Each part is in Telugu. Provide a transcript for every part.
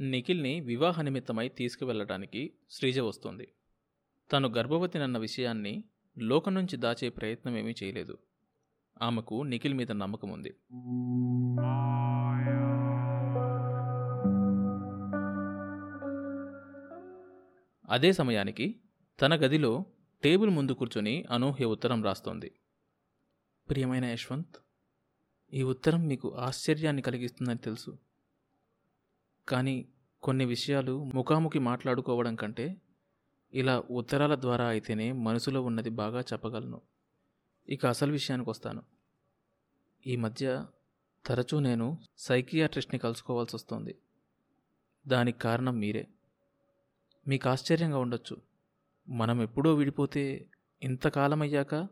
నిఖిల్ని వివాహ నిమిత్తమై తీసుకువెళ్ళటానికి శ్రీజ వస్తుంది. తను గర్భవతినన్న విషయాన్ని లోకం నుంచి దాచే ప్రయత్నమేమీ చేయలేదు. ఆమెకు నిఖిల్ మీద నమ్మకం ఉంది. అదే సమయానికి తన గదిలో టేబుల్ ముందు కూర్చొని అనూహ్య ఉత్తరం రాస్తోంది. ప్రియమైన యశ్వంత్ ఈ ఉత్తరం మీకు ఆశ్చర్యాన్ని కలిగిస్తుందని తెలుసు. కానీ కొన్ని విషయాలు ముఖాముఖి మాట్లాడుకోవడం కంటే ఇలా ఉత్తరాల ద్వారా అయితేనే మనసులో ఉన్నది బాగా చెప్పగలను. ఇక అసలు విషయానికి వస్తాను. ఈ మధ్య తరచూ నేను సైకియాట్రిస్ట్ని కలుసుకోవాల్సి వస్తుంది. దానికి కారణం మీరే. మీకు ఆశ్చర్యంగా ఉండొచ్చు. మనం ఎప్పుడో విడిపోతే ఇంతకాలం అయ్యాక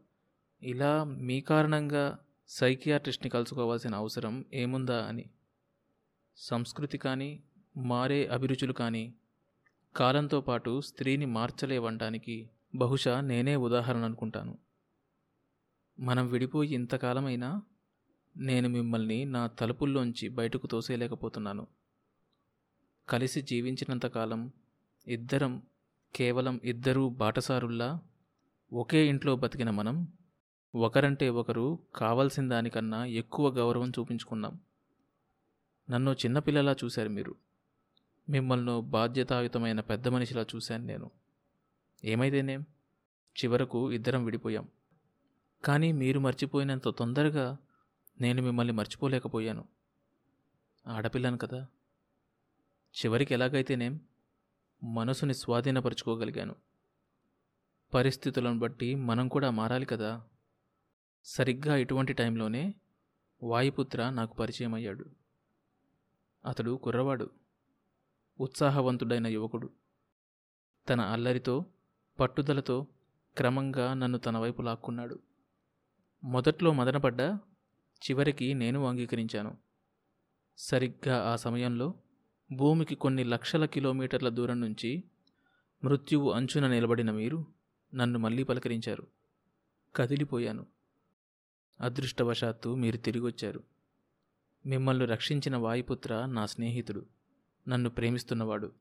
ఇలా మీ కారణంగా సైకియాట్రిస్ట్ని కలుసుకోవాల్సిన అవసరం ఏముందా అని. సంస్కృతి కానీ మారే అభిరుచులు కానీ కాలంతో పాటు స్త్రీని మార్చలేవనడానికి బహుశా నేనే ఉదాహరణ అనుకుంటాను. మనం విడిపోయి ఇంతకాలమైనా నేను మిమ్మల్ని నా తలుపుల్లోంచి బయటకు తోసేయలేకపోతున్నాను. కలిసి జీవించినంతకాలం ఇద్దరం కేవలం ఇద్దరూ బాటసారుల్లా ఒకే ఇంట్లో బతికిన మనం ఒకరంటే ఒకరు కావలసిన దానికన్నా ఎక్కువ గౌరవం చూపించుకున్నాం. నన్ను చిన్నపిల్లలా చూశారు మీరు. మిమ్మల్ని బాధ్యతాయుతమైన పెద్ద మనిషిలా చూశాను నేను. ఏమైతేనేం చివరకు ఇద్దరం విడిపోయాం. కానీ మీరు మర్చిపోయినంత తొందరగా నేను మిమ్మల్ని మర్చిపోలేకపోయాను. ఆడపిల్లను కదా. చివరికి ఎలాగైతేనేం మనసుని స్వాధీనపరుచుకోగలిగాను. పరిస్థితులను బట్టి మనం కూడా మారాలి కదా. సరిగ్గా ఇటువంటి టైంలోనే వాయుపుత్ర నాకు పరిచయం అయ్యాడు అతడు కుర్రవాడు. ఉత్సాహవంతుడైన యువకుడు. తన అల్లరితో పట్టుదలతో క్రమంగా నన్ను తన వైపు లాక్కున్నాడు. మొదట్లో మదనపడ్డా చివరికి నేను అంగీకరించాను. సరిగ్గా ఆ సమయంలో భూమికి కొన్ని లక్షల కిలోమీటర్ల దూరం నుంచి మృత్యువు అంచున నిలబడిన మీరు నన్ను మళ్ళీ పలకరించారు. కదిలిపోయాను. అదృష్టవశాత్తు మీరు తిరిగొచ్చారు. మిమ్మల్ని రక్షించిన వాయుపుత్ర నా స్నేహితుడు. నన్ను ప్రేమిస్తున్నవాడు.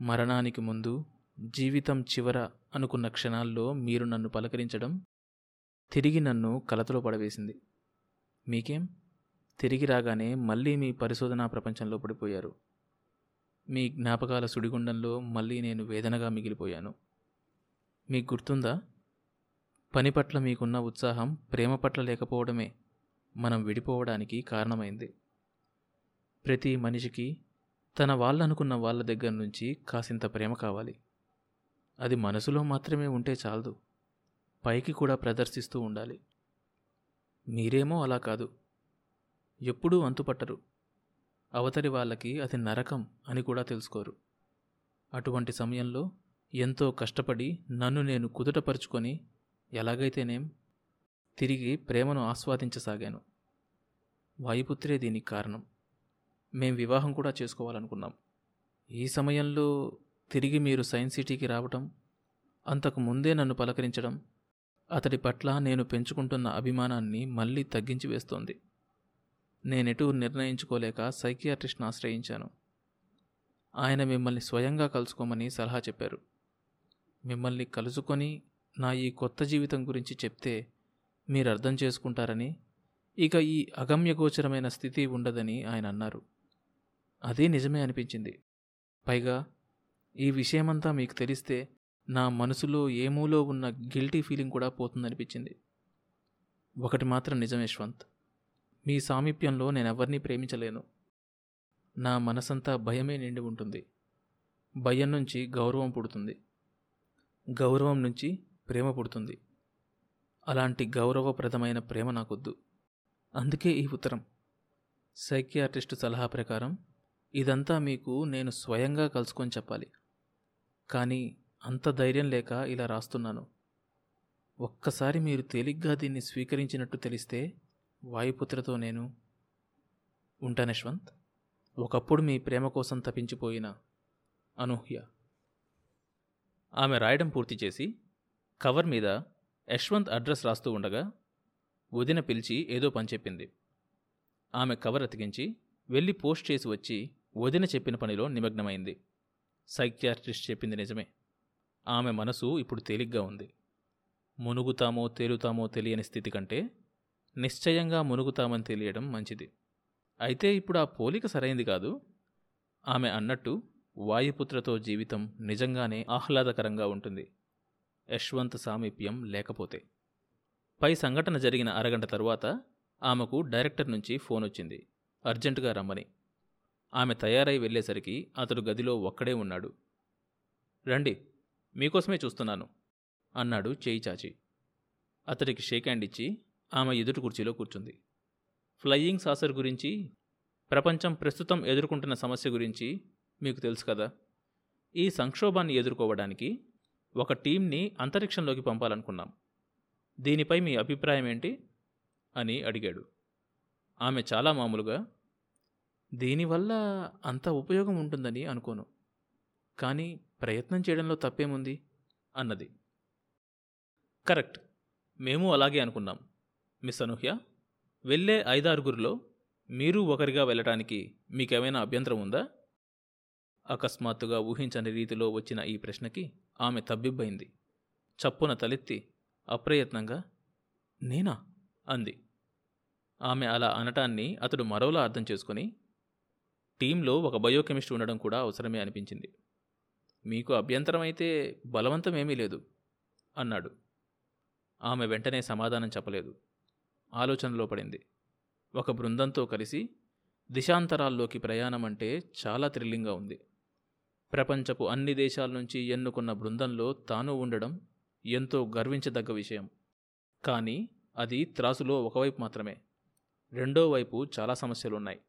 మరణానికి ముందు జీవితం చివర అనుకున్న క్షణాల్లో మీరు నన్ను పలకరించడం తిరిగి నన్ను కలతలో పడవేసింది. మీకేం? తిరిగి రాగానే మళ్ళీ మీ పరిశోధనా ప్రపంచంలో పడిపోయారు. మీ జ్ఞాపకాల సుడిగుండంలో మళ్ళీ నేను వేదనగా మిగిలిపోయాను. మీకు గుర్తుందా? పని పట్ల మీకున్న ఉత్సాహం ప్రేమ పట్ల లేకపోవడమే మనం విడిపోవడానికి కారణమైంది. ప్రతి మనిషికి తన వాళ్ళనుకున్న వాళ్ళ దగ్గర నుంచి కాసింత ప్రేమ కావాలి. అది మనసులో మాత్రమే ఉంటే చాలదు. పైకి కూడా ప్రదర్శిస్తూ ఉండాలి. మీరేమో అలా కాదు. ఎప్పుడూ అంతుపట్టరు అవతలి వాళ్ళకి అది నరకం అని కూడా తెలుసుకోరు. అటువంటి సమయంలో ఎంతో కష్టపడి నన్ను నేను కుదుటపరుచుకొని ఎలాగైతేనేం తిరిగి ప్రేమను ఆస్వాదించసాగాను. వాయుపుత్రే దీనికి కారణం. మేం వివాహం కూడా చేసుకోవాలనుకున్నాం. ఈ సమయంలో తిరిగి మీరు సైన్స్ సిటీకి రావటం అంతకు ముందే నన్ను పలకరించడం అతడి పట్ల నేను పెంచుకుంటున్న అభిమానాన్ని మళ్ళీ తగ్గించి వేస్తోంది. నేనెటూ నిర్ణయించుకోలేక సైకియాట్రిస్ట్ని ఆశ్రయించాను. ఆయన మిమ్మల్ని స్వయంగా కలుసుకోమని సలహా చెప్పారు. మిమ్మల్ని కలుసుకొని నా ఈ కొత్త జీవితం గురించి చెప్తే మీరు అర్థం చేసుకుంటారని ఇక ఈ అగమ్యగోచరమైన స్థితి ఉండదని ఆయన అన్నారు. అదే నిజమే అనిపించింది. పైగా ఈ విషయమంతా మీకు తెలిస్తే నా మనసులో ఏమూలో ఉన్న గిల్టీ ఫీలింగ్ కూడా పోతుందనిపించింది. ఒకటి మాత్రం నిజం యశ్వంత్ మీ సామీప్యంలో నేనెవరినీ ప్రేమించలేను. నా మనసంతా భయమే నిండి ఉంటుంది. భయం నుంచి గౌరవం పుడుతుంది. గౌరవం నుంచి ప్రేమ పుడుతుంది. అలాంటి గౌరవప్రదమైన ప్రేమ నాకొద్దు. అందుకే ఈ ఉత్తరం. సైకియాట్రిస్టు సలహా ప్రకారం ఇదంతా మీకు నేను స్వయంగా కలుసుకొని చెప్పాలి. కానీ అంత ధైర్యం లేక ఇలా రాస్తున్నాను. ఒక్కసారి మీరు తేలిగ్గా దీన్ని స్వీకరించినట్టు తెలిస్తే వాయుపుత్రతో నేను ఉంటాను యశ్వంత్. ఒకప్పుడు మీ ప్రేమ కోసం తప్పించిపోయిన అనూహ్య. ఆమె రాయడం పూర్తి చేసి కవర్ మీద యశ్వంత్ అడ్రస్ రాస్తూ ఉండగా వదిన పిలిచి ఏదో పని చెప్పింది. ఆమె కవర్ అతికించి వెళ్ళి పోస్ట్ చేసి వచ్చి వదిన చెప్పిన పనిలో నిమగ్నమైంది. సైక్యాట్రిస్ట్ చెప్పింది నిజమే. ఆమె మనసు ఇప్పుడు తేలిగ్గా ఉంది. మునుగుతామో తేలుతామో తెలియని స్థితి కంటే నిశ్చయంగా మునుగుతామని తెలియడం మంచిది. అయితే ఇప్పుడు ఆ పోలిక సరైంది కాదు. ఆమె అన్నట్టు వాయుపుత్రతో జీవితం నిజంగానే ఆహ్లాదకరంగా ఉంటుంది. యశ్వంత్ సామీప్యం లేకపోతే. పై సంఘటన జరిగిన అరగంట తరువాత ఆమెకు డైరెక్టర్ నుంచి ఫోన్ వచ్చింది అర్జెంటుగా రమ్మని. ఆమె తయారై వెళ్ళేసరికి అతడు గదిలో ఒక్కడే ఉన్నాడు. రండి మీకోసమే చూస్తున్నాను అన్నాడు చేయి చాచి. అతడికి షేక్ హ్యాండ్ ఇచ్చి ఆమె ఎదుటి కుర్చీలో కూర్చుంది. ఫ్లయింగ్ సాసర్ గురించి ప్రపంచం ప్రస్తుతం ఎదుర్కొంటున్న సమస్య గురించి మీకు తెలుసు కదా. ఈ సంక్షోభాన్ని ఎదుర్కోవడానికి ఒక టీంని అంతరిక్షంలోకి పంపాలనుకున్నాం. దీనిపై మీ అభిప్రాయం ఏంటి అని అడిగాడు. ఆమె చాలా మామూలుగా దీనివల్ల అంత ఉపయోగం ఉంటుందని అనుకోను. కానీ ప్రయత్నం చేయడంలో తప్పేముంది? అన్నది. కరెక్ట్. మేము అలాగే అనుకున్నాం. మిస్ అనూహ్య వెళ్ళే ఐదారుగురిలో మీరు ఒకరిగా వెళ్ళటానికి మీకేమైనా అభ్యంతరం ఉందా? అకస్మాత్తుగా ఊహించని రీతిలో వచ్చిన ఈ ప్రశ్నకి ఆమె తబ్బిబ్బైంది చప్పున తలెత్తి అప్రయత్నంగా నేనా? అంది. ఆమె అలా అనటాన్ని అతడు మరోలా అర్థం చేసుకుని టీంలో ఒక బయోకెమిస్ట్ ఉండడం కూడా అవసరమే అనిపించింది. మీకు అభ్యంతరం అయితే బలవంతమేమీ లేదు అన్నాడు. ఆమె వెంటనే సమాధానం చెప్పలేదు. ఆలోచనలో పడింది. ఒక బృందంతో కలిసి దిశాంతరాల్లోకి ప్రయాణం అంటే చాలా థ్రిల్లింగ్గా ఉంది. ప్రపంచపు అన్ని దేశాల నుంచి ఎన్నుకున్న బృందంలో తాను ఉండడం ఎంతో గర్వించదగ్గ విషయం. కానీ అది త్రాసులో ఒకవైపు మాత్రమే. రెండో వైపు చాలా సమస్యలున్నాయి.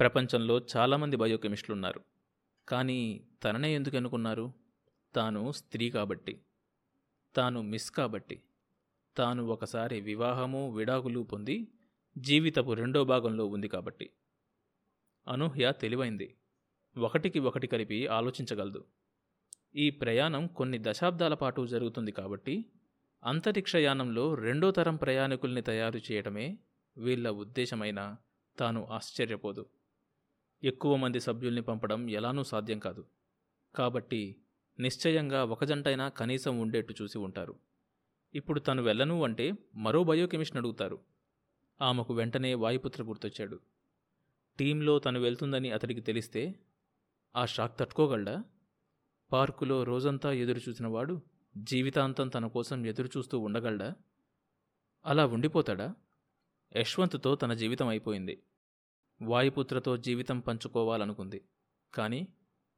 ప్రపంచంలో చాలామంది బయోకెమిస్టులు ఉన్నారు కానీ తననే ఎందుకు అనుకున్నారు తాను స్త్రీ కాబట్టి. తాను మిస్ కాబట్టి. తాను ఒకసారి వివాహము విడాకులు పొంది జీవితపు రెండో భాగంలో ఉంది కాబట్టి. అనూహ్య తెలివైంది. ఒకటికి ఒకటి కలిపి ఆలోచించగలదు. ఈ ప్రయాణం కొన్ని దశాబ్దాల పాటు జరుగుతుంది కాబట్టి అంతరిక్షయానంలో రెండో తరం ప్రయాణికుల్ని తయారు చేయడమే వీళ్ళ ఉద్దేశమైన తాను ఆశ్చర్యపోదు. ఎక్కువ మంది సభ్యుల్ని పంపడం ఎలానూ సాధ్యం కాదు. కాబట్టి నిశ్చయంగా ఒక జంటైనా కనీసం ఉండేట్టు చూసి ఉంటారు. ఇప్పుడు తను వెళ్ళను అంటే మరో బయోకెమిస్ట్ని అడుగుతారు. ఆమెకు వెంటనే వాయుపుత్ర గుర్తొచ్చాడు. టీంలో తను వెళ్తుందని అతడికి తెలిస్తే ఆ షాక్ తట్టుకోగలడా? పార్కులో రోజంతా ఎదురుచూసినవాడు జీవితాంతం తన కోసం ఎదురు చూస్తూ ఉండగలడా? అలా ఉండిపోతాడా? యశ్వంత్తో తన జీవితం అయిపోయింది. వాయుపుత్రతో జీవితం పంచుకోవాలనుకుంది. కానీ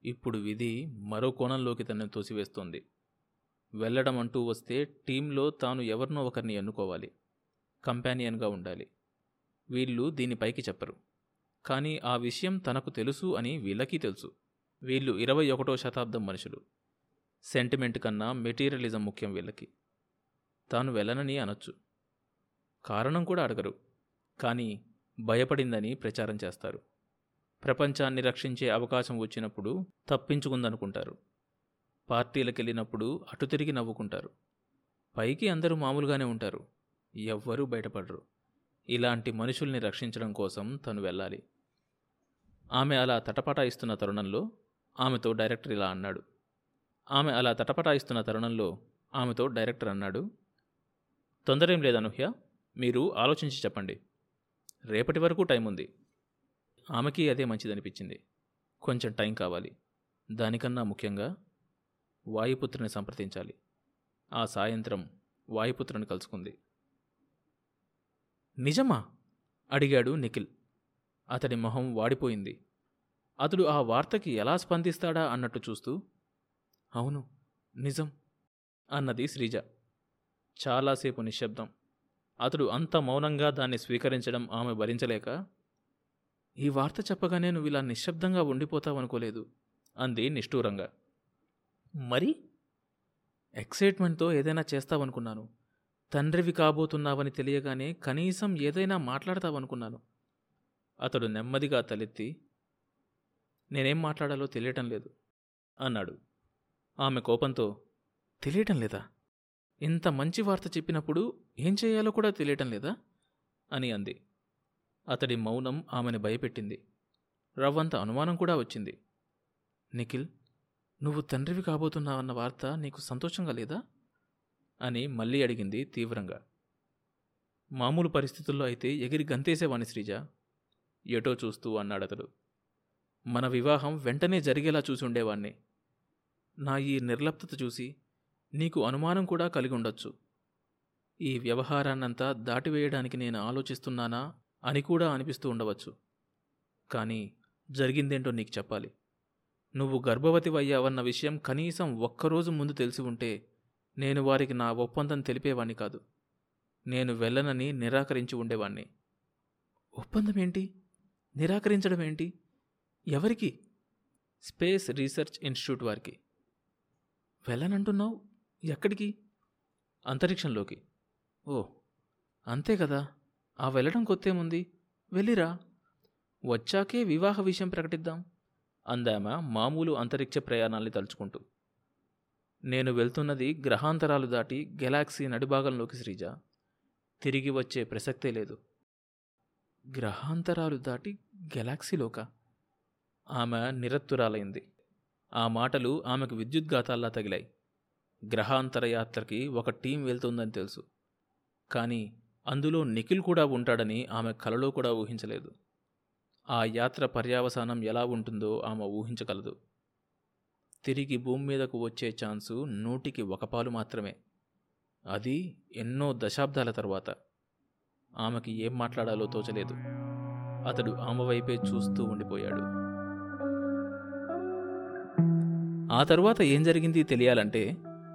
ఇప్పుడు విధి మరో కోణంలోకి తనను తోసివేస్తోంది. వెళ్ళడం అంటూ వస్తే టీంలో తాను ఎవరినో ఒకరిని ఎన్నుకోవాలి. కంపానియన్గా ఉండాలి. వీళ్ళు దీనిపైకి చెప్పరు. కానీ ఆ విషయం తనకు తెలుసు అని వీళ్ళకి తెలుసు. వీళ్ళు ఇరవై ఒకటో శతాబ్దం మనుషులు. సెంటిమెంట్ కన్నా మెటీరియలిజం ముఖ్యం వీళ్ళకి. తాను వెళ్ళనని అనొచ్చు. కారణం కూడా అడగరు. కానీ భయపడిందని ప్రచారం చేస్తారు. ప్రపంచాన్ని రక్షించే అవకాశం వచ్చినప్పుడు తప్పించుకుందనుకుంటారు. పార్టీలకెళ్ళినప్పుడు అటు తిరిగి నవ్వుకుంటారు. పైకి అందరూ మామూలుగానే ఉంటారు. ఎవ్వరూ బయటపడరు. ఇలాంటి మనుషుల్ని రక్షించడం కోసం తను వెళ్ళాలి. ఆమె అలా తటపటాయిస్తున్న తరుణంలో ఆమెతో డైరెక్టర్ ఇలా అన్నాడు. ఆమె అలా తటపటాయిస్తున్న తరుణంలో ఆమెతో డైరెక్టర్ అన్నాడు. తొందరేం లేదు అనూహ్య. మీరు ఆలోచించి చెప్పండి. రేపటి వరకు టైం ఉంది ఆమెకి అదే మంచిదనిపించింది. కొంచెం టైం కావాలి. దానికన్నా ముఖ్యంగా వాయుపుత్రుని సంప్రదించాలి. ఆ సాయంత్రం వాయుపుత్రుని కలుసుకుంది. నిజమా? అడిగాడు నిఖిల్. అతడి మొహం వాడిపోయింది. అతడు ఆ వార్తకి ఎలా స్పందిస్తాడా అన్నట్టు చూస్తూ అవును నిజం అన్నది శ్రీజ. చాలాసేపు నిశ్శబ్దం. అతడు అంత మౌనంగా దాన్ని స్వీకరించడం ఆమె భరించలేక ఈ వార్త చెప్పగానే నువ్వు ఇలా నిశ్శబ్దంగా ఉండిపోతావనుకోలేదు అంది నిష్ఠూరంగా. మరి? ఎక్సైట్మెంట్తో ఏదైనా చేస్తావనుకున్నాను. తండ్రివి కాబోతున్నావని తెలియగానే కనీసం ఏదైనా మాట్లాడతావనుకున్నాను. అతడు నెమ్మదిగా తలెత్తి నేనేం మాట్లాడాలో తెలియటం లేదు అన్నాడు. ఆమె కోపంతో తెలియటం లేదా? ఇంత మంచి వార్త చెప్పినప్పుడు ఏం చేయాలో కూడా తెలియటం లేదా? అని అంది. అతడి మౌనం ఆమెను భయపెట్టింది. రవ్వంత అనుమానం కూడా వచ్చింది. నిఖిల్ నువ్వు తండ్రివి కాబోతున్నావన్న వార్త నీకు సంతోషంగా లేదా? అని మళ్ళీ అడిగింది తీవ్రంగా. మామూలు పరిస్థితుల్లో అయితే ఎగిరి గంతేసేవాణి శ్రీజ. ఎటో చూస్తూ అన్నాడతడు. మన వివాహం వెంటనే జరిగేలా చూసి ఉండేవాణ్ణి. నా ఈ నిర్లప్తత చూసి నీకు అనుమానం కూడా కలిగి ఉండొచ్చు. ఈ వ్యవహారాన్నంతా దాటివేయడానికి నేను ఆలోచిస్తున్నానా అని కూడా అనిపిస్తూ ఉండవచ్చు. కానీ జరిగిందేంటో నీకు చెప్పాలి. నువ్వు గర్భవతి అయ్యావన్న విషయం కనీసం ఒక్కరోజు ముందు తెలిసి ఉంటే నేను వారికి నా ఒప్పందం తెలిపేవాణ్ణి కాదు. నేను వెళ్ళనని నిరాకరించి ఉండేవాణ్ణి. ఒప్పందం ఏంటి? నిరాకరించడం ఏంటి? ఎవరికి? స్పేస్ రీసెర్చ్ ఇన్స్టిట్యూట్ వారికి. వెళ్ళనంటున్నావు? ఎక్కడికి? అంతరిక్షంలోకి. ఓ అంతే కదా. ఆ వెళ్ళడం కొత్తేముంది? వెళ్ళిరా. వచ్చాకే వివాహ విషయం ప్రకటిద్దాం. అందామె మామూలు అంతరిక్ష ప్రయాణాల్ని తలుచుకుంటూ. నేను వెళ్తున్నది గ్రహాంతరాలు దాటి గెలాక్సీ నడిభాగంలోకి శ్రీజ. తిరిగి వచ్చే ప్రసక్తే లేదు. గ్రహాంతరాలు దాటి గెలాక్సీలోక? ఆమె నిరత్తురాలైంది. ఆ మాటలు ఆమెకు విద్యుద్ఘాతాల్లా తగిలాయి. గ్రహాంతర యాత్రకి ఒక టీం వెళ్తుందని తెలుసు. కానీ అందులో నిఖిల్ కూడా ఉంటాడని ఆమె కలలో కూడా ఊహించలేదు. ఆ యాత్ర పర్యావసానం ఎలా ఉంటుందో ఆమె ఊహించగలదు. తిరిగి భూమి మీదకు వచ్చే ఛాన్సు నూటికి ఒక పాలు మాత్రమే. అది ఎన్నో దశాబ్దాల తర్వాత. ఆమెకి ఏం మాట్లాడాలో తోచలేదు. అతడు ఆమె వైపే చూస్తూ ఉండిపోయాడు. ఆ తరువాత ఏం జరిగింది తెలియాలంటే